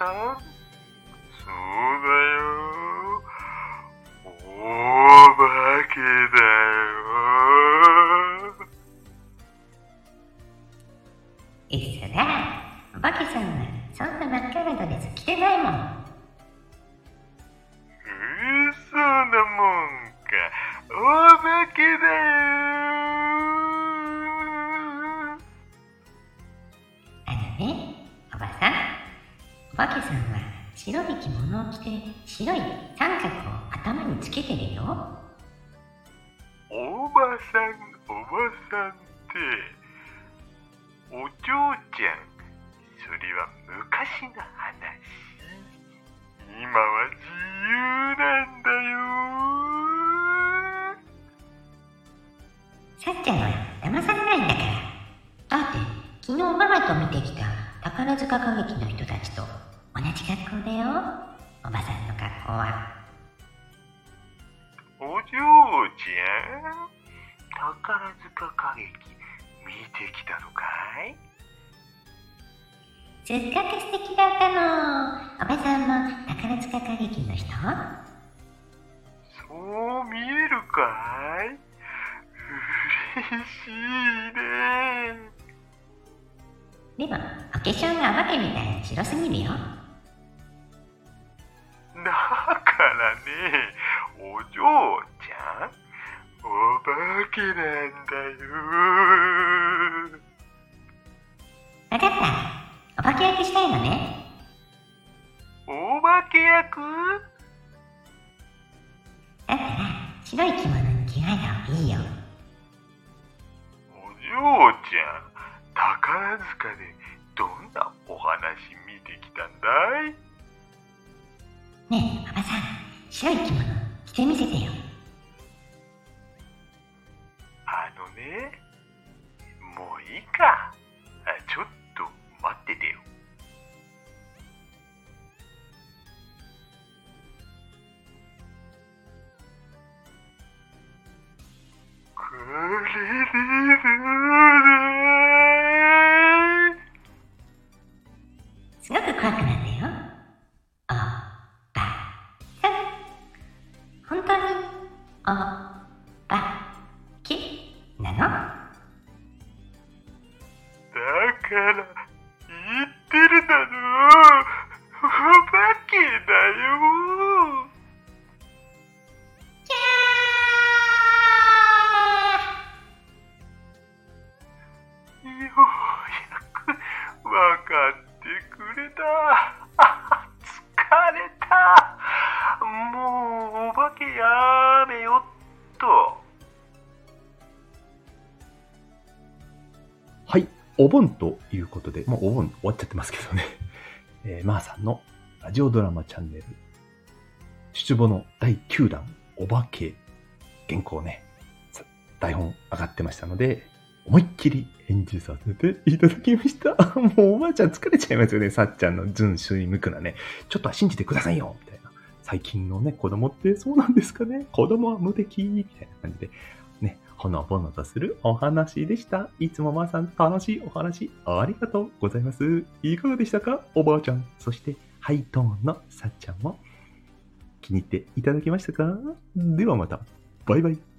そうだよ。お化けだよ。嘘だ。お化けさんはそんな真っ赤なドレス着てないもん。嘘なもんか。お化けだよ。お化けさんは白い着物を着て白い三角を頭につけてるよ。おばさん、おばさんって、お嬢ちゃん、それは昔の話。今は自由なんだよ。さっちゃんは騙されないんだから。だって、昨日ママと見てきた宝塚歌劇の人たちと同じ格好だよ。おばさんの格好は。お嬢ちゃん、宝塚歌劇見てきたのかい？すっごく素敵だったの。おばさんも宝塚歌劇の人？そう見えるかい？嬉しいね。でも、お化粧がお化けみたいに白すぎるよ。だからね、お嬢ちゃん、お化けなんだよ。わかった。お化け焼きしたいのね。お化け役だったら、白い着物に着替えた方がいいよ。宝塚でどんなお話見てきたんだい？ねえ、おばさん、白い着物着てみせてよ。あのね、もういいか。あちょっと待っててよ。これでおばけなの？だから言ってるだろ。お化けだよ。キャようやくわかってくれた。お盆ということで、もうお盆終わっちゃってますけどね。えー、まーさんのラジオドラマチャンネル、出母の第9弾、お化け、原稿ね、台本上がってましたので、思いっきり演じさせていただきました。もうおばあちゃん疲れちゃいますよね、さっちゃんのズンシュイムクなね。ちょっとは信じてくださいよみたいな。最近のね、子供ってそうなんですかね子供は無敵みたいな感じで、ほのぼのとするお話でした。いつもまーさん楽しいお話ありがとうございます。いかがでしたか？おばあちゃん。そしてハイトーンのさっちゃんも気に入っていただけましたか？ではまた。バイバイ。